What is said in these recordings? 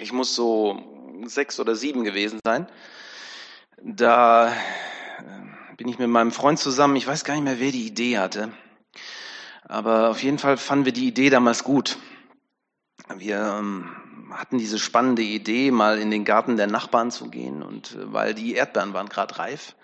Ich muss so sechs oder sieben gewesen sein. Da äh, bin ich mit meinem Freund zusammen. Ich weiß gar nicht mehr, wer die Idee hatte. Aber auf jeden Fall fanden wir die Idee damals gut. Wir ähm, hatten diese spannende Idee, mal in den Garten der Nachbarn zu gehen und äh, weil die Erdbeeren waren gerade reif.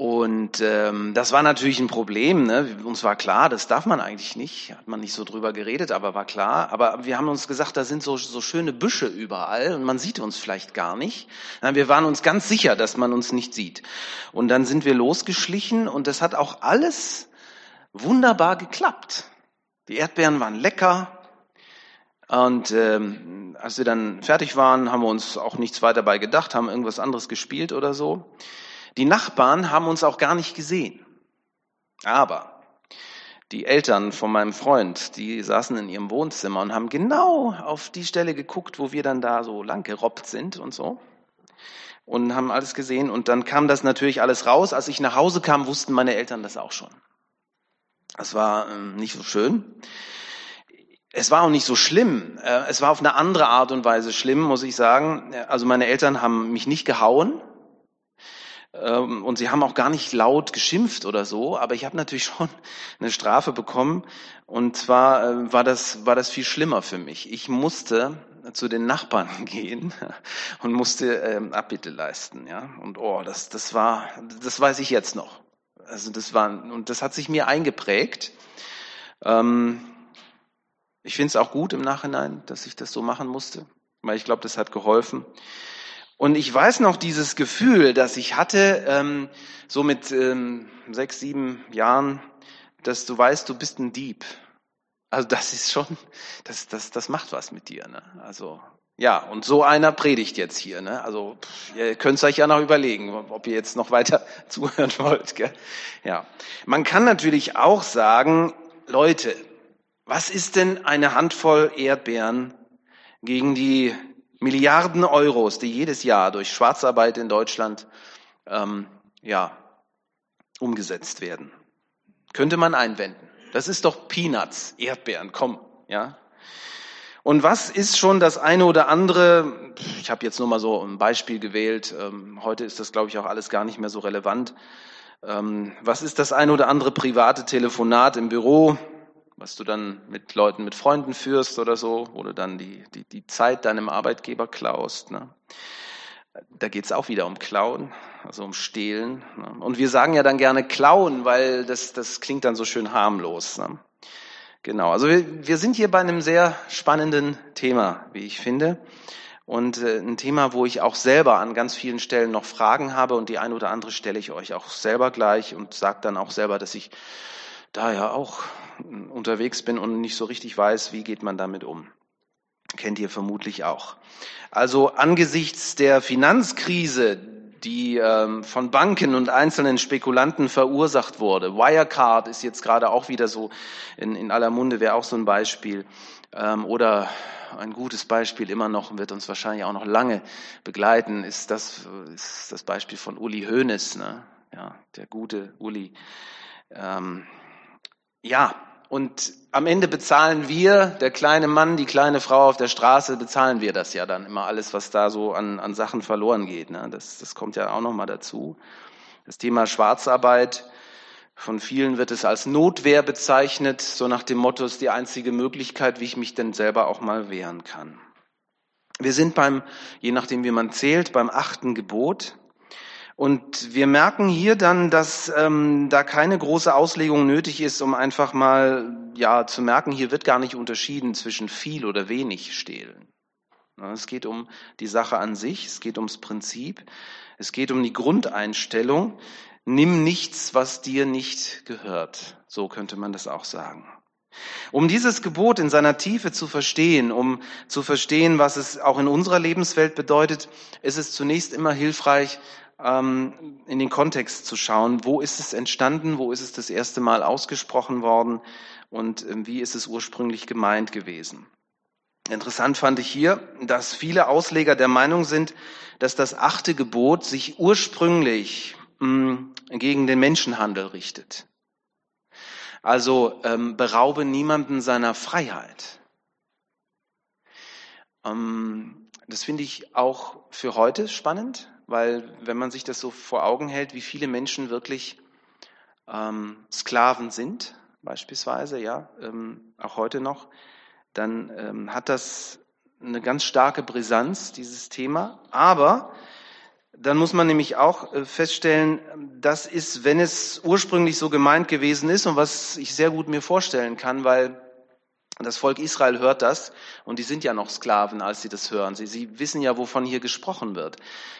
Und ähm, das war natürlich ein Problem. Ne? Uns war klar, das darf man eigentlich nicht. Hat man nicht so drüber geredet, aber war klar. Aber wir haben uns gesagt, da sind so, so schöne Büsche überall und man sieht uns vielleicht gar nicht. Wir waren uns ganz sicher, dass man uns nicht sieht. Und dann sind wir losgeschlichen und das hat auch alles wunderbar geklappt. Die Erdbeeren waren lecker. Und ähm, als wir dann fertig waren, haben wir uns auch nichts weiter dabei gedacht, haben irgendwas anderes gespielt oder so. Die Nachbarn haben uns auch gar nicht gesehen. Aber die Eltern von meinem Freund, die saßen in ihrem Wohnzimmer und haben genau auf die Stelle geguckt, wo wir dann da so lang gerobbt sind und so. Und haben alles gesehen. Und dann kam das natürlich alles raus. Als ich nach Hause kam, wussten meine Eltern das auch schon. Das war ähm, nicht so schön. Es war auch nicht so schlimm. Äh, es war auf eine andere Art und Weise schlimm, muss ich sagen. Also meine Eltern haben mich nicht gehauen, und sie haben auch gar nicht laut geschimpft oder so, aber ich habe natürlich schon eine Strafe bekommen. Und zwar äh, war das, war das viel schlimmer für mich. Ich musste zu den Nachbarn gehen und musste ähm, Abbitte leisten. Ja? Und oh, das, das war, das weiß ich jetzt noch. Also das war, und das hat sich mir eingeprägt. Ähm, ich finde es auch gut im Nachhinein, dass ich das so machen musste, weil ich glaube, das hat geholfen. Und ich weiß noch dieses Gefühl, das ich hatte, ähm, so mit ähm, sechs, sieben Jahren, dass du weißt, du bist ein Dieb. Also das ist schon, das, das, das macht was mit dir. Ne? Also ja, und so einer predigt jetzt hier. Ne? Also pff, ihr könnt euch ja noch überlegen, ob ihr jetzt noch weiter zuhören wollt. Gell? Ja, man kann natürlich auch sagen, Leute, was ist denn eine Handvoll Erdbeeren gegen die Milliarden Euros, die jedes Jahr durch Schwarzarbeit in Deutschland ähm, ja, umgesetzt werden. Könnte man einwenden. Das ist doch Peanuts, Erdbeeren, komm, ja. Und was ist schon das eine oder andere? Ich habe jetzt nur mal so ein Beispiel gewählt. Ähm, heute ist das, glaube ich, auch alles gar nicht mehr so relevant. Ähm, was ist das eine oder andere private Telefonat im Büro? Was du dann mit Leuten, mit Freunden führst oder so, wo du dann die, die, die Zeit deinem Arbeitgeber klaust. Ne? Da geht's auch wieder um Klauen, also um Stehlen. Ne? Und wir sagen ja dann gerne Klauen, weil das, das klingt dann so schön harmlos. Ne? Genau, also wir, wir sind hier bei einem sehr spannenden Thema, wie ich finde. Und äh, ein Thema, wo ich auch selber an ganz vielen Stellen noch Fragen habe und die eine oder andere stelle ich euch auch selber gleich und sage dann auch selber, dass ich da ja auch unterwegs bin und nicht so richtig weiß, wie geht man damit um. Kennt ihr vermutlich auch. Also angesichts der Finanzkrise, die ähm, von Banken und einzelnen Spekulanten verursacht wurde. Wirecard ist jetzt gerade auch wieder so in, in aller Munde, wäre auch so ein Beispiel. Ähm, oder ein gutes Beispiel immer noch, wird uns wahrscheinlich auch noch lange begleiten, ist das, ist das Beispiel von Uli Hoeneß, ne? ja, der gute Uli. Ähm, ja, und am Ende bezahlen wir, der kleine Mann, die kleine Frau auf der Straße, bezahlen wir das ja dann immer alles, was da so an, an Sachen verloren geht. Ne? Das, das kommt ja auch nochmal dazu. Das Thema Schwarzarbeit, von vielen wird es als Notwehr bezeichnet, so nach dem Motto, ist die einzige Möglichkeit, wie ich mich denn selber auch mal wehren kann. Wir sind beim, je nachdem wie man zählt, beim achten Gebot. Und wir merken hier dann, dass ähm, da keine große Auslegung nötig ist, um einfach mal ja zu merken, hier wird gar nicht unterschieden zwischen viel oder wenig stehlen. Es geht um die Sache an sich, es geht ums Prinzip, es geht um die Grundeinstellung. Nimm nichts, was dir nicht gehört. So könnte man das auch sagen. Um dieses Gebot in seiner Tiefe zu verstehen, um zu verstehen, was es auch in unserer Lebenswelt bedeutet, ist es zunächst immer hilfreich, ähm, in den Kontext zu schauen. Wo ist es entstanden? Wo ist es das erste Mal ausgesprochen worden? Und ähm, wie ist es ursprünglich gemeint gewesen? Interessant fand ich hier, dass viele Ausleger der Meinung sind, dass das achte Gebot sich ursprünglich mh, gegen den Menschenhandel richtet. Also ähm, beraube niemanden seiner Freiheit. Ähm, das finde ich auch für heute spannend, weil wenn man sich das so vor Augen hält, wie viele Menschen wirklich ähm, Sklaven sind, beispielsweise, ja, ähm, auch heute noch, dann ähm, hat das eine ganz starke Brisanz, dieses Thema. Aber dann muss man nämlich auch äh, feststellen, das ist, wenn es ursprünglich so gemeint gewesen ist und was ich sehr gut mir vorstellen kann, weil das Volk Israel hört das und die sind ja noch Sklaven, als sie das hören. Sie, sie wissen ja, wovon hier gesprochen wird.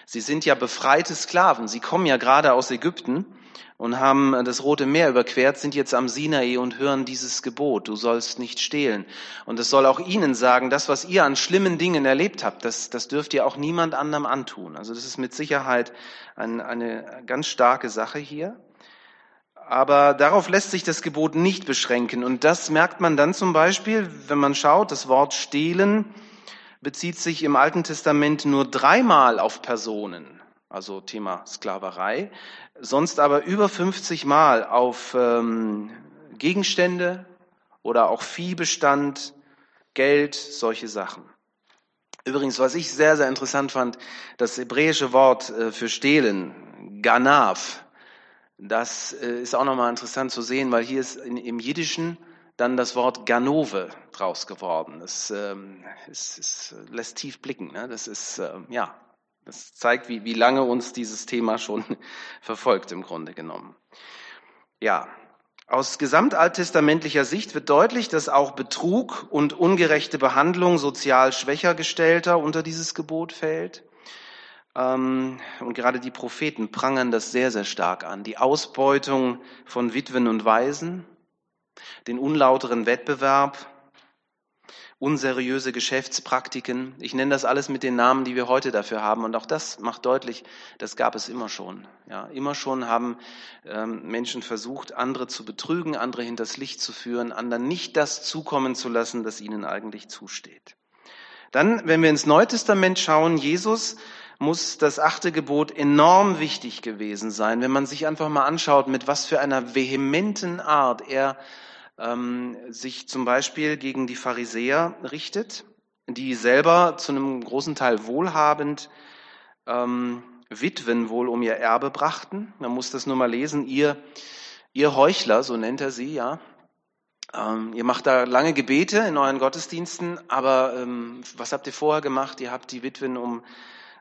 Sie sind ja befreite Sklaven. Sie kommen ja gerade aus Ägypten und haben das Rote Meer überquert, sind jetzt am Sinai und hören dieses Gebot, du sollst nicht stehlen. Und es soll auch ihnen sagen, das, was ihr an schlimmen Dingen erlebt habt, das, das dürft ihr auch niemand anderem antun. Also das ist mit Sicherheit ein, eine ganz starke Sache hier. Aber darauf lässt sich das Gebot nicht beschränken. Und das merkt man dann zum Beispiel, wenn man schaut, das Wort stehlen bezieht sich im Alten Testament nur dreimal auf Personen also Thema Sklaverei, sonst aber über 50 Mal auf ähm, Gegenstände oder auch Viehbestand, Geld, solche Sachen. Übrigens, was ich sehr, sehr interessant fand, das hebräische Wort äh, für stehlen, Ganav, das äh, ist auch nochmal interessant zu sehen, weil hier ist im Jiddischen dann das Wort Ganove draus geworden. Das, ähm, ist, ist, lässt tief blicken. Ne? Das ist, ähm, ja, das zeigt, wie, wie lange uns dieses Thema schon verfolgt im Grunde genommen. Ja, aus gesamtaltestamentlicher Sicht wird deutlich, dass auch Betrug und ungerechte Behandlung sozial schwächer gestellter unter dieses Gebot fällt. Ähm, und gerade die Propheten prangern das sehr, sehr stark an. Die Ausbeutung von Witwen und Waisen, den unlauteren Wettbewerb, unseriöse Geschäftspraktiken. Ich nenne das alles mit den Namen, die wir heute dafür haben. Und auch das macht deutlich, das gab es immer schon. Ja, immer schon haben ähm, Menschen versucht, andere zu betrügen, andere hinters Licht zu führen, anderen nicht das zukommen zu lassen, das ihnen eigentlich zusteht. Dann, wenn wir ins Neue Testament schauen, Jesus muss das achte Gebot enorm wichtig gewesen sein, wenn man sich einfach mal anschaut, mit was für einer vehementen Art er ähm, sich zum Beispiel gegen die Pharisäer richtet, die selber zu einem großen Teil wohlhabend ähm, Witwen wohl um ihr Erbe brachten. Man muss das nur mal lesen. Ihr, ihr Heuchler, so nennt er sie, ja. Ähm, ihr macht da lange Gebete in euren Gottesdiensten, aber ähm, was habt ihr vorher gemacht? Ihr habt die Witwen um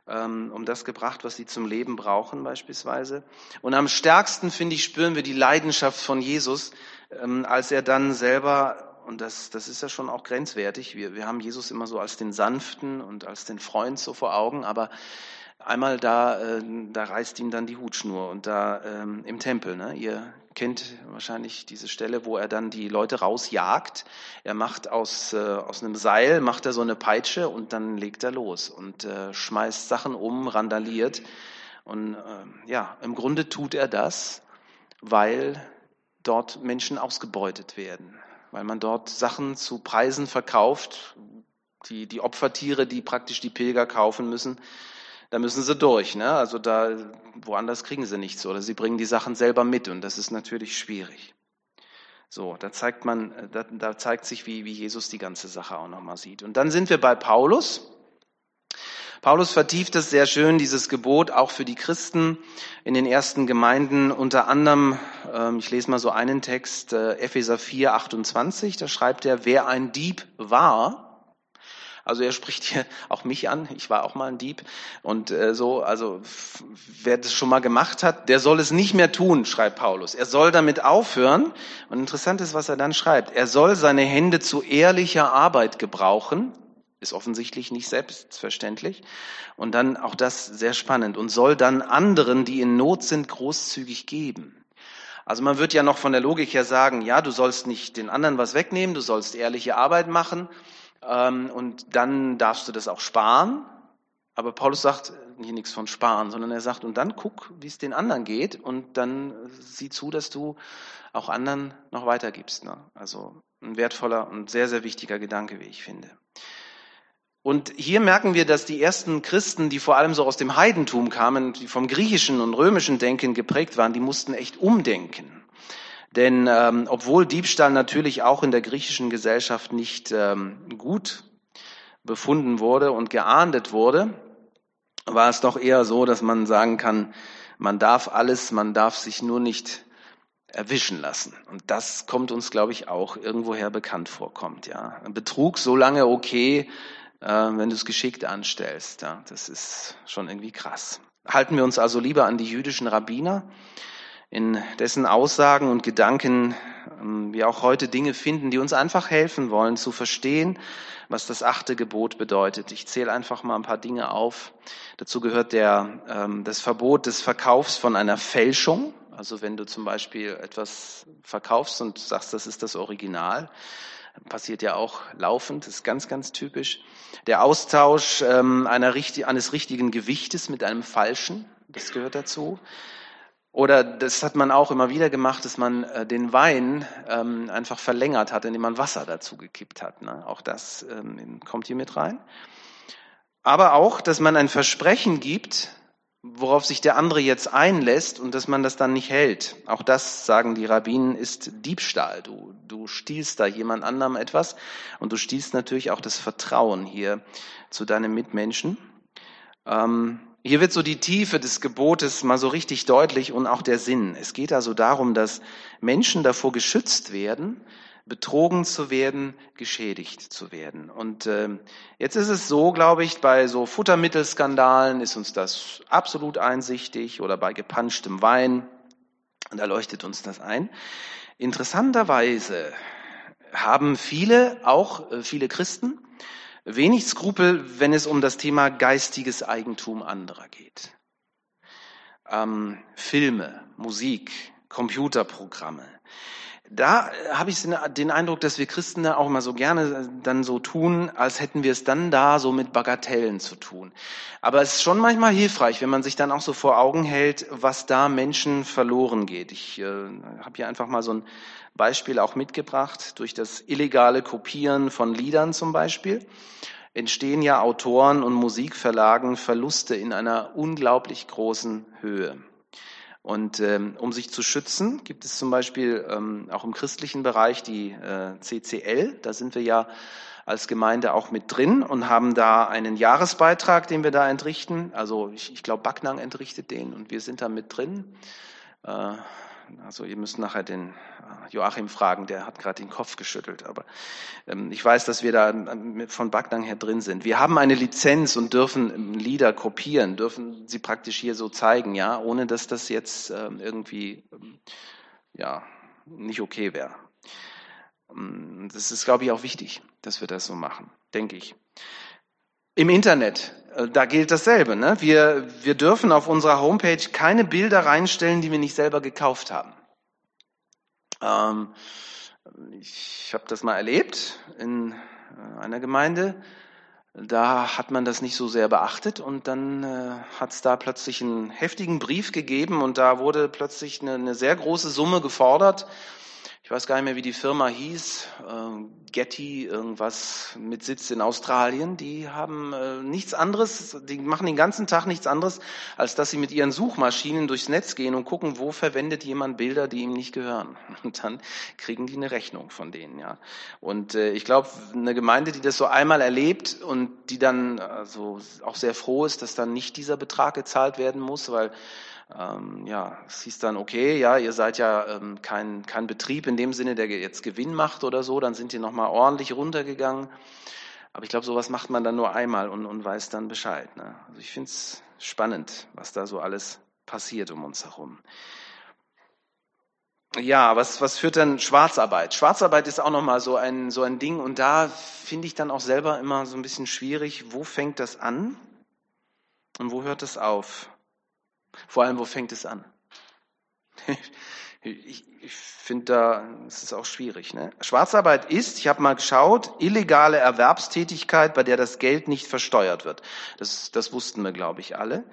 um das gebracht, was sie zum Leben brauchen beispielsweise. Und am stärksten, finde ich, spüren wir die Leidenschaft von Jesus, ähm, als er dann selber, und das, das ist ja schon auch grenzwertig, wir, wir haben Jesus immer so als den Sanften und als den Freund so vor Augen, aber einmal da, äh, da reißt ihm dann die Hutschnur und da ähm, im Tempel, ne? ihr kennt wahrscheinlich diese Stelle, wo er dann die Leute rausjagt. Er macht aus, äh, aus einem Seil, macht er so eine Peitsche und dann legt er los und äh, schmeißt Sachen um, randaliert. Und äh, ja, im Grunde tut er das, weil dort Menschen ausgebeutet werden, weil man dort Sachen zu Preisen verkauft, die, die Opfertiere, die praktisch die Pilger kaufen müssen, da müssen sie durch. Ne? Also da, woanders kriegen sie nichts oder sie bringen die Sachen selber mit und das ist natürlich schwierig. So, da zeigt man, da, da zeigt sich, wie, wie Jesus die ganze Sache auch nochmal sieht. Und dann sind wir bei Paulus. Paulus vertieft es sehr schön, dieses Gebot, auch für die Christen in den ersten Gemeinden. Unter anderem, ähm, ich lese mal so einen Text, äh, Epheser 4, 28, da schreibt er, wer ein Dieb war, also er spricht hier auch mich an. Ich war auch mal ein Dieb und äh, so. Also wer das schon mal gemacht hat, der soll es nicht mehr tun, schreibt Paulus. Er soll damit aufhören. Und interessant ist, was er dann schreibt. Er soll seine Hände zu ehrlicher Arbeit gebrauchen, ist offensichtlich nicht selbstverständlich. Und dann auch das sehr spannend. Und soll dann anderen, die in Not sind, großzügig geben. Also man wird ja noch von der Logik her sagen, ja, du sollst nicht den anderen was wegnehmen, du sollst ehrliche Arbeit machen und dann darfst du das auch sparen. Aber Paulus sagt hier nichts von sparen, sondern er sagt, und dann guck, wie es den anderen geht und dann sieh zu, dass du auch anderen noch weitergibst. Ne? Also ein wertvoller und sehr, sehr wichtiger Gedanke, wie ich finde. Und hier merken wir, dass die ersten Christen, die vor allem so aus dem Heidentum kamen, die vom griechischen und römischen Denken geprägt waren, die mussten echt umdenken. Denn ähm, obwohl Diebstahl natürlich auch in der griechischen Gesellschaft nicht ähm, gut befunden wurde und geahndet wurde, war es doch eher so, dass man sagen kann, man darf alles, man darf sich nur nicht erwischen lassen. Und das kommt uns, glaube ich, auch irgendwoher bekannt vorkommt. Ja, Betrug so lange okay, äh, wenn du es geschickt anstellst. Ja, das ist schon irgendwie krass. Halten wir uns also lieber an die jüdischen Rabbiner, in dessen Aussagen und Gedanken ähm, wir auch heute Dinge finden, die uns einfach helfen wollen zu verstehen, was das achte Gebot bedeutet. Ich zähle einfach mal ein paar Dinge auf. Dazu gehört der, ähm, das Verbot des Verkaufs von einer Fälschung. Also wenn du zum Beispiel etwas verkaufst und sagst, das ist das Original, passiert ja auch laufend, ist ganz, ganz typisch. Der Austausch ähm, einer, eines richtigen Gewichtes mit einem falschen, das gehört dazu. Oder das hat man auch immer wieder gemacht, dass man äh, den Wein ähm, einfach verlängert hat, indem man Wasser dazu gekippt hat. Ne? Auch das ähm, kommt hier mit rein. Aber auch, dass man ein Versprechen gibt, worauf sich der andere jetzt einlässt und dass man das dann nicht hält. Auch das, sagen die Rabbinen, ist Diebstahl. Du, du stiehlst da jemand anderem etwas und du stiehlst natürlich auch das Vertrauen hier zu deinem Mitmenschen. Ähm, hier wird so die Tiefe des Gebotes mal so richtig deutlich und auch der Sinn. Es geht also darum, dass Menschen davor geschützt werden, betrogen zu werden, geschädigt zu werden. Und äh, jetzt ist es so, glaube ich, bei so Futtermittelskandalen ist uns das absolut einsichtig oder bei gepanschtem Wein, da leuchtet uns das ein. Interessanterweise haben viele, auch äh, viele Christen, wenig Skrupel, wenn es um das Thema geistiges Eigentum anderer geht. Ähm, Filme, Musik, Computerprogramme da äh, habe ich den Eindruck, dass wir Christen da auch immer so gerne äh, dann so tun, als hätten wir es dann da so mit Bagatellen zu tun. Aber es ist schon manchmal hilfreich, wenn man sich dann auch so vor Augen hält, was da Menschen verloren geht. Ich äh, habe hier einfach mal so ein Beispiel auch mitgebracht. Durch das illegale Kopieren von Liedern zum Beispiel entstehen ja Autoren und Musikverlagen Verluste in einer unglaublich großen Höhe. Und ähm, um sich zu schützen, gibt es zum Beispiel ähm, auch im christlichen Bereich die äh, CCL. Da sind wir ja als Gemeinde auch mit drin und haben da einen Jahresbeitrag, den wir da entrichten. Also ich, ich glaube, Backnang entrichtet den und wir sind da mit drin. Äh, also ihr müsst nachher den äh, Joachim fragen, der hat gerade den Kopf geschüttelt. Aber ähm, ich weiß, dass wir da äh, von Backnang her drin sind. Wir haben eine Lizenz und dürfen ähm, Lieder kopieren, dürfen sie praktisch hier so zeigen, ja, ohne dass das jetzt ähm, irgendwie ja nicht okay wäre. Das ist, glaube ich, auch wichtig, dass wir das so machen, denke ich. Im Internet äh, da gilt dasselbe. Ne? Wir, wir dürfen auf unserer Homepage keine Bilder reinstellen, die wir nicht selber gekauft haben. Ähm, ich habe das mal erlebt in äh, einer Gemeinde. Da hat man das nicht so sehr beachtet und dann äh, hat es da plötzlich einen heftigen Brief gegeben und da wurde plötzlich eine, eine sehr große Summe gefordert ich weiß gar nicht mehr, wie die Firma hieß, äh, Getty, irgendwas mit Sitz in Australien, die haben äh, nichts anderes, die machen den ganzen Tag nichts anderes, als dass sie mit ihren Suchmaschinen durchs Netz gehen und gucken, wo verwendet jemand Bilder, die ihm nicht gehören. Und dann kriegen die eine Rechnung von denen, ja. Und äh, ich glaube, eine Gemeinde, die das so einmal erlebt und die dann also auch sehr froh ist, dass dann nicht dieser Betrag gezahlt werden muss, weil ähm, ja, es hieß dann, okay, ja, ihr seid ja ähm, kein, kein Betrieb in dem Sinne, der jetzt Gewinn macht oder so, dann sind die nochmal ordentlich runtergegangen. Aber ich glaube, sowas macht man dann nur einmal und, und weiß dann Bescheid. Ne? Also ich finde es spannend, was da so alles passiert um uns herum. Ja, was, was führt dann Schwarzarbeit? Schwarzarbeit ist auch nochmal so ein, so ein Ding und da finde ich dann auch selber immer so ein bisschen schwierig, wo fängt das an und wo hört es auf? Vor allem, wo fängt es an? Ich, ich finde da, es ist auch schwierig. Ne? Schwarzarbeit ist, ich habe mal geschaut, illegale Erwerbstätigkeit, bei der das Geld nicht versteuert wird. Das, das wussten wir, glaube ich, alle.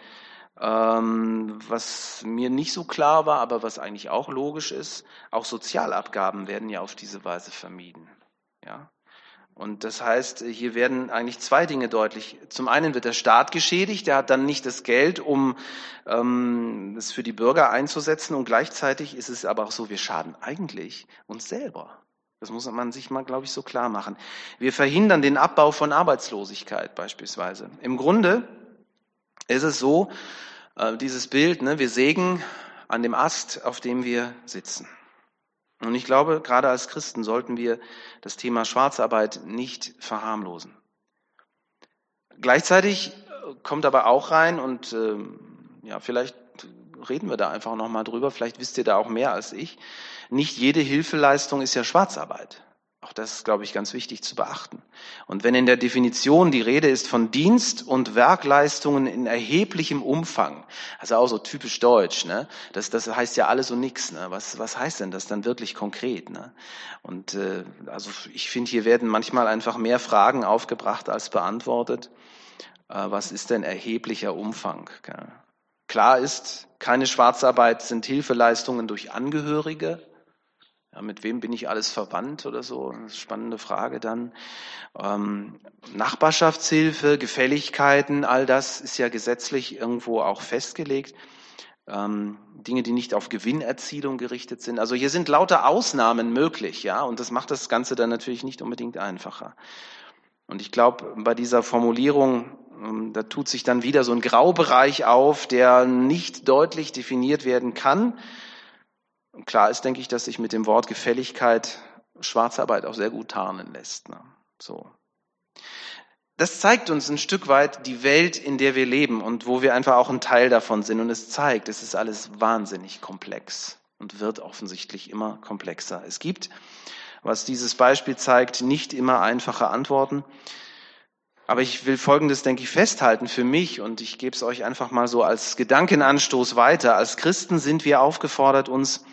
Ähm, was mir nicht so klar war, aber was eigentlich auch logisch ist, auch Sozialabgaben werden ja auf diese Weise vermieden. Ja? Und das heißt, hier werden eigentlich zwei Dinge deutlich. Zum einen wird der Staat geschädigt, der hat dann nicht das Geld, um ähm, es für die Bürger einzusetzen. Und gleichzeitig ist es aber auch so, wir schaden eigentlich uns selber. Das muss man sich mal, glaube ich, so klar machen. Wir verhindern den Abbau von Arbeitslosigkeit beispielsweise. Im Grunde ist es so, äh, dieses Bild, ne, wir sägen an dem Ast, auf dem wir sitzen. Und ich glaube, gerade als Christen sollten wir das Thema Schwarzarbeit nicht verharmlosen. Gleichzeitig kommt aber auch rein und äh, ja, vielleicht reden wir da einfach nochmal drüber, vielleicht wisst ihr da auch mehr als ich. Nicht jede Hilfeleistung ist ja Schwarzarbeit. Auch das ist, glaube ich, ganz wichtig zu beachten. Und wenn in der Definition die Rede ist von Dienst- und Werkleistungen in erheblichem Umfang, also auch so typisch deutsch, ne? das, das heißt ja alles und nichts. Ne? Was, was heißt denn das dann wirklich konkret? Ne? Und äh, also ich finde, hier werden manchmal einfach mehr Fragen aufgebracht als beantwortet. Äh, was ist denn erheblicher Umfang? Gell? Klar ist, keine Schwarzarbeit sind Hilfeleistungen durch Angehörige. Ja, mit wem bin ich alles verwandt oder so? Spannende Frage dann. Ähm, Nachbarschaftshilfe, Gefälligkeiten, all das ist ja gesetzlich irgendwo auch festgelegt. Ähm, Dinge, die nicht auf Gewinnerzielung gerichtet sind. Also hier sind lauter Ausnahmen möglich, ja, und das macht das Ganze dann natürlich nicht unbedingt einfacher. Und ich glaube, bei dieser Formulierung, ähm, da tut sich dann wieder so ein Graubereich auf, der nicht deutlich definiert werden kann. Und klar ist, denke ich, dass sich mit dem Wort Gefälligkeit Schwarzarbeit auch sehr gut tarnen lässt. Ne? So. Das zeigt uns ein Stück weit die Welt, in der wir leben und wo wir einfach auch ein Teil davon sind. Und es zeigt, es ist alles wahnsinnig komplex und wird offensichtlich immer komplexer. Es gibt, was dieses Beispiel zeigt, nicht immer einfache Antworten. Aber ich will Folgendes, denke ich, festhalten für mich und ich gebe es euch einfach mal so als Gedankenanstoß weiter. Als Christen sind wir aufgefordert, uns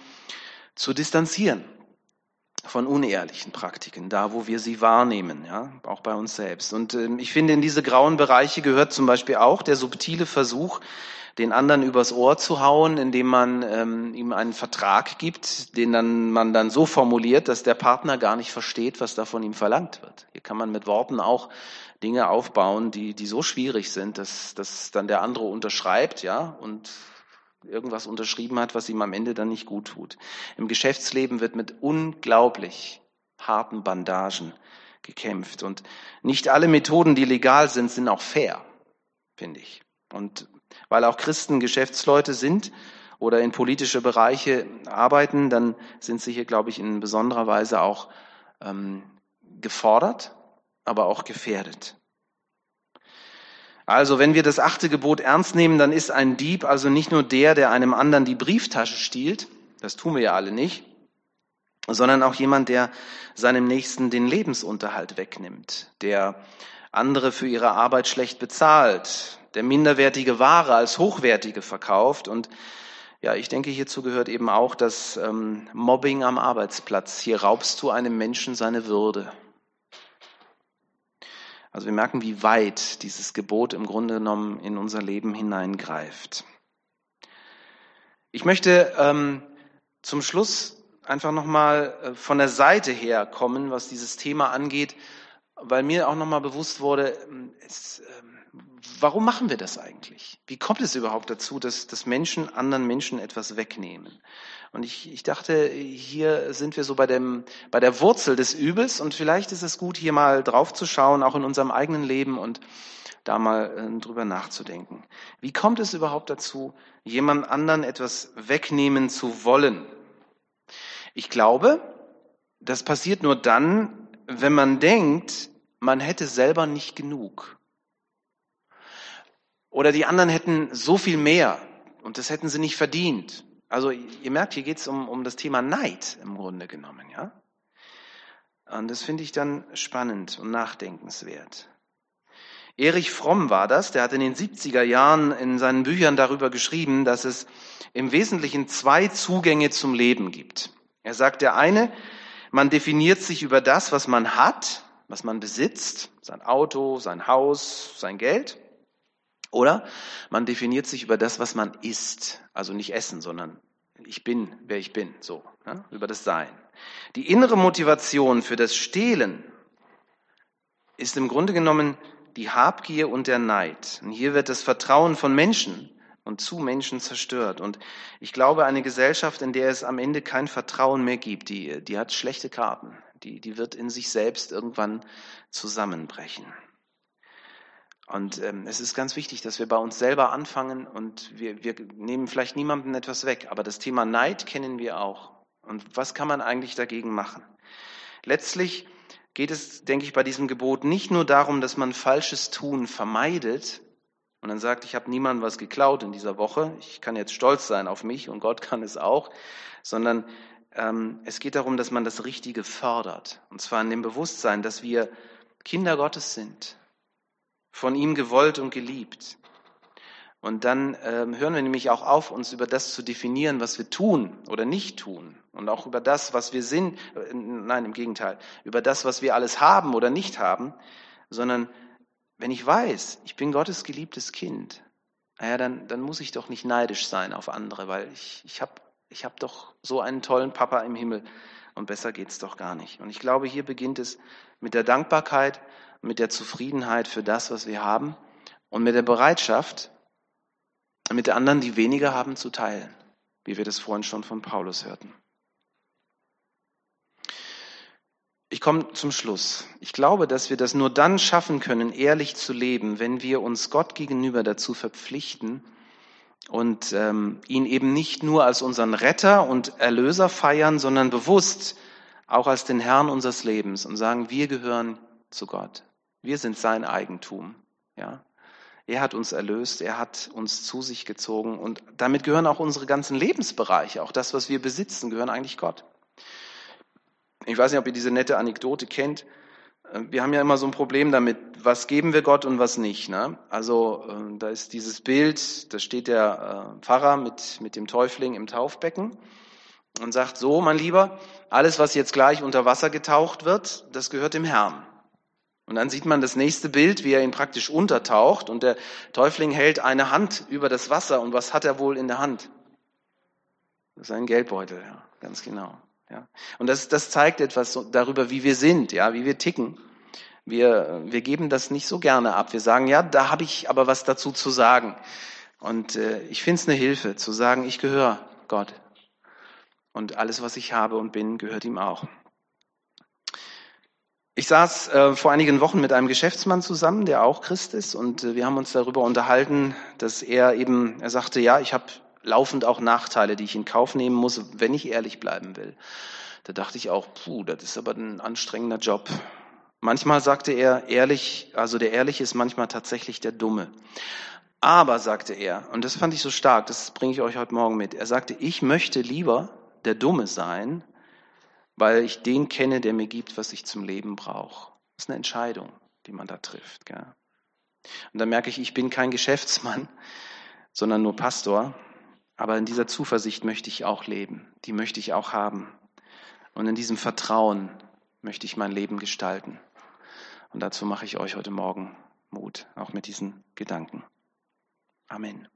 zu distanzieren von unehrlichen Praktiken, da wo wir sie wahrnehmen, ja, auch bei uns selbst. Und äh, ich finde, in diese grauen Bereiche gehört zum Beispiel auch der subtile Versuch, den anderen übers Ohr zu hauen, indem man ähm, ihm einen Vertrag gibt, den dann, man dann so formuliert, dass der Partner gar nicht versteht, was da von ihm verlangt wird. Hier kann man mit Worten auch Dinge aufbauen, die, die so schwierig sind, dass, dass dann der andere unterschreibt, ja, und irgendwas unterschrieben hat, was ihm am Ende dann nicht gut tut. Im Geschäftsleben wird mit unglaublich harten Bandagen gekämpft. Und nicht alle Methoden, die legal sind, sind auch fair, finde ich. Und weil auch Christen Geschäftsleute sind oder in politische Bereiche arbeiten, dann sind sie hier, glaube ich, in besonderer Weise auch ähm, gefordert, aber auch gefährdet. Also wenn wir das achte Gebot ernst nehmen, dann ist ein Dieb also nicht nur der, der einem anderen die Brieftasche stiehlt, das tun wir ja alle nicht, sondern auch jemand, der seinem Nächsten den Lebensunterhalt wegnimmt, der andere für ihre Arbeit schlecht bezahlt, der minderwertige Ware als hochwertige verkauft. Und ja, ich denke, hierzu gehört eben auch das ähm, Mobbing am Arbeitsplatz. Hier raubst du einem Menschen seine Würde. Also wir merken, wie weit dieses Gebot im Grunde genommen in unser Leben hineingreift. Ich möchte ähm, zum Schluss einfach nochmal äh, von der Seite her kommen, was dieses Thema angeht, weil mir auch nochmal bewusst wurde, ähm, es, äh, warum machen wir das eigentlich? Wie kommt es überhaupt dazu, dass, dass Menschen anderen Menschen etwas wegnehmen? Und ich, ich dachte, hier sind wir so bei, dem, bei der Wurzel des Übels und vielleicht ist es gut, hier mal drauf zu schauen, auch in unserem eigenen Leben und da mal äh, drüber nachzudenken. Wie kommt es überhaupt dazu, jemand anderen etwas wegnehmen zu wollen? Ich glaube, das passiert nur dann, wenn man denkt, man hätte selber nicht genug. Oder die anderen hätten so viel mehr und das hätten sie nicht verdient. Also ihr merkt, hier geht es um, um das Thema Neid im Grunde genommen, ja. Und das finde ich dann spannend und nachdenkenswert. Erich Fromm war das, der hat in den 70er Jahren in seinen Büchern darüber geschrieben, dass es im Wesentlichen zwei Zugänge zum Leben gibt. Er sagt, der eine, man definiert sich über das, was man hat, was man besitzt, sein Auto, sein Haus, sein Geld. Oder man definiert sich über das, was man ist. Also nicht essen, sondern ich bin, wer ich bin. So, ja, über das Sein. Die innere Motivation für das Stehlen ist im Grunde genommen die Habgier und der Neid. Und hier wird das Vertrauen von Menschen und zu Menschen zerstört. Und ich glaube, eine Gesellschaft, in der es am Ende kein Vertrauen mehr gibt, die, die hat schlechte Karten. Die, die wird in sich selbst irgendwann zusammenbrechen. Und ähm, es ist ganz wichtig, dass wir bei uns selber anfangen und wir, wir nehmen vielleicht niemandem etwas weg, aber das Thema Neid kennen wir auch. Und was kann man eigentlich dagegen machen? Letztlich geht es, denke ich, bei diesem Gebot nicht nur darum, dass man falsches Tun vermeidet und dann sagt, ich habe niemandem was geklaut in dieser Woche, ich kann jetzt stolz sein auf mich und Gott kann es auch, sondern es geht darum, dass man das Richtige fördert. Und zwar in dem Bewusstsein, dass wir Kinder Gottes sind, von ihm gewollt und geliebt. Und dann ähm, hören wir nämlich auch auf, uns über das zu definieren, was wir tun oder nicht tun. Und auch über das, was wir sind, äh, nein, im Gegenteil, über das, was wir alles haben oder nicht haben, sondern wenn ich weiß, ich bin Gottes geliebtes Kind, naja, dann, dann muss ich doch nicht neidisch sein auf andere, weil ich, ich habe ich hab doch so einen tollen Papa im Himmel und besser geht's doch gar nicht. Und ich glaube, hier beginnt es mit der Dankbarkeit, mit der Zufriedenheit für das, was wir haben und mit der Bereitschaft, mit der anderen, die weniger haben, zu teilen, wie wir das vorhin schon von Paulus hörten. Ich komme zum Schluss. Ich glaube, dass wir das nur dann schaffen können, ehrlich zu leben, wenn wir uns Gott gegenüber dazu verpflichten und ähm, ihn eben nicht nur als unseren Retter und Erlöser feiern, sondern bewusst auch als den Herrn unseres Lebens und sagen, wir gehören zu Gott. Wir sind sein Eigentum. Ja, er hat uns erlöst, er hat uns zu sich gezogen und damit gehören auch unsere ganzen Lebensbereiche, auch das, was wir besitzen, gehören eigentlich Gott. Ich weiß nicht, ob ihr diese nette Anekdote kennt. Wir haben ja immer so ein Problem damit, was geben wir Gott und was nicht. Ne? Also äh, da ist dieses Bild, da steht der äh, Pfarrer mit, mit dem Täufling im Taufbecken und sagt so, mein Lieber, alles, was jetzt gleich unter Wasser getaucht wird, das gehört dem Herrn. Und dann sieht man das nächste Bild, wie er ihn praktisch untertaucht und der Täufling hält eine Hand über das Wasser und was hat er wohl in der Hand? Das ist ein Geldbeutel, ja, ganz genau. Ja. Und das, das zeigt etwas darüber, wie wir sind, ja, wie wir ticken. Wir, wir geben das nicht so gerne ab. Wir sagen, ja, da habe ich aber was dazu zu sagen. Und äh, ich finde es eine Hilfe, zu sagen, ich gehöre Gott. Und alles, was ich habe und bin, gehört ihm auch. Ich saß äh, vor einigen Wochen mit einem Geschäftsmann zusammen, der auch Christ ist, und äh, wir haben uns darüber unterhalten, dass er eben, er sagte, ja, ich habe laufend auch Nachteile, die ich in Kauf nehmen muss, wenn ich ehrlich bleiben will. Da dachte ich auch, puh, das ist aber ein anstrengender Job. Manchmal sagte er, ehrlich, also der Ehrliche ist manchmal tatsächlich der Dumme. Aber, sagte er, und das fand ich so stark, das bringe ich euch heute Morgen mit, er sagte, ich möchte lieber der Dumme sein, weil ich den kenne, der mir gibt, was ich zum Leben brauche. Das ist eine Entscheidung, die man da trifft. Gell? Und dann merke ich, ich bin kein Geschäftsmann, sondern nur Pastor. Aber in dieser Zuversicht möchte ich auch leben. Die möchte ich auch haben. Und in diesem Vertrauen möchte ich mein Leben gestalten. Und dazu mache ich euch heute Morgen Mut, auch mit diesen Gedanken. Amen.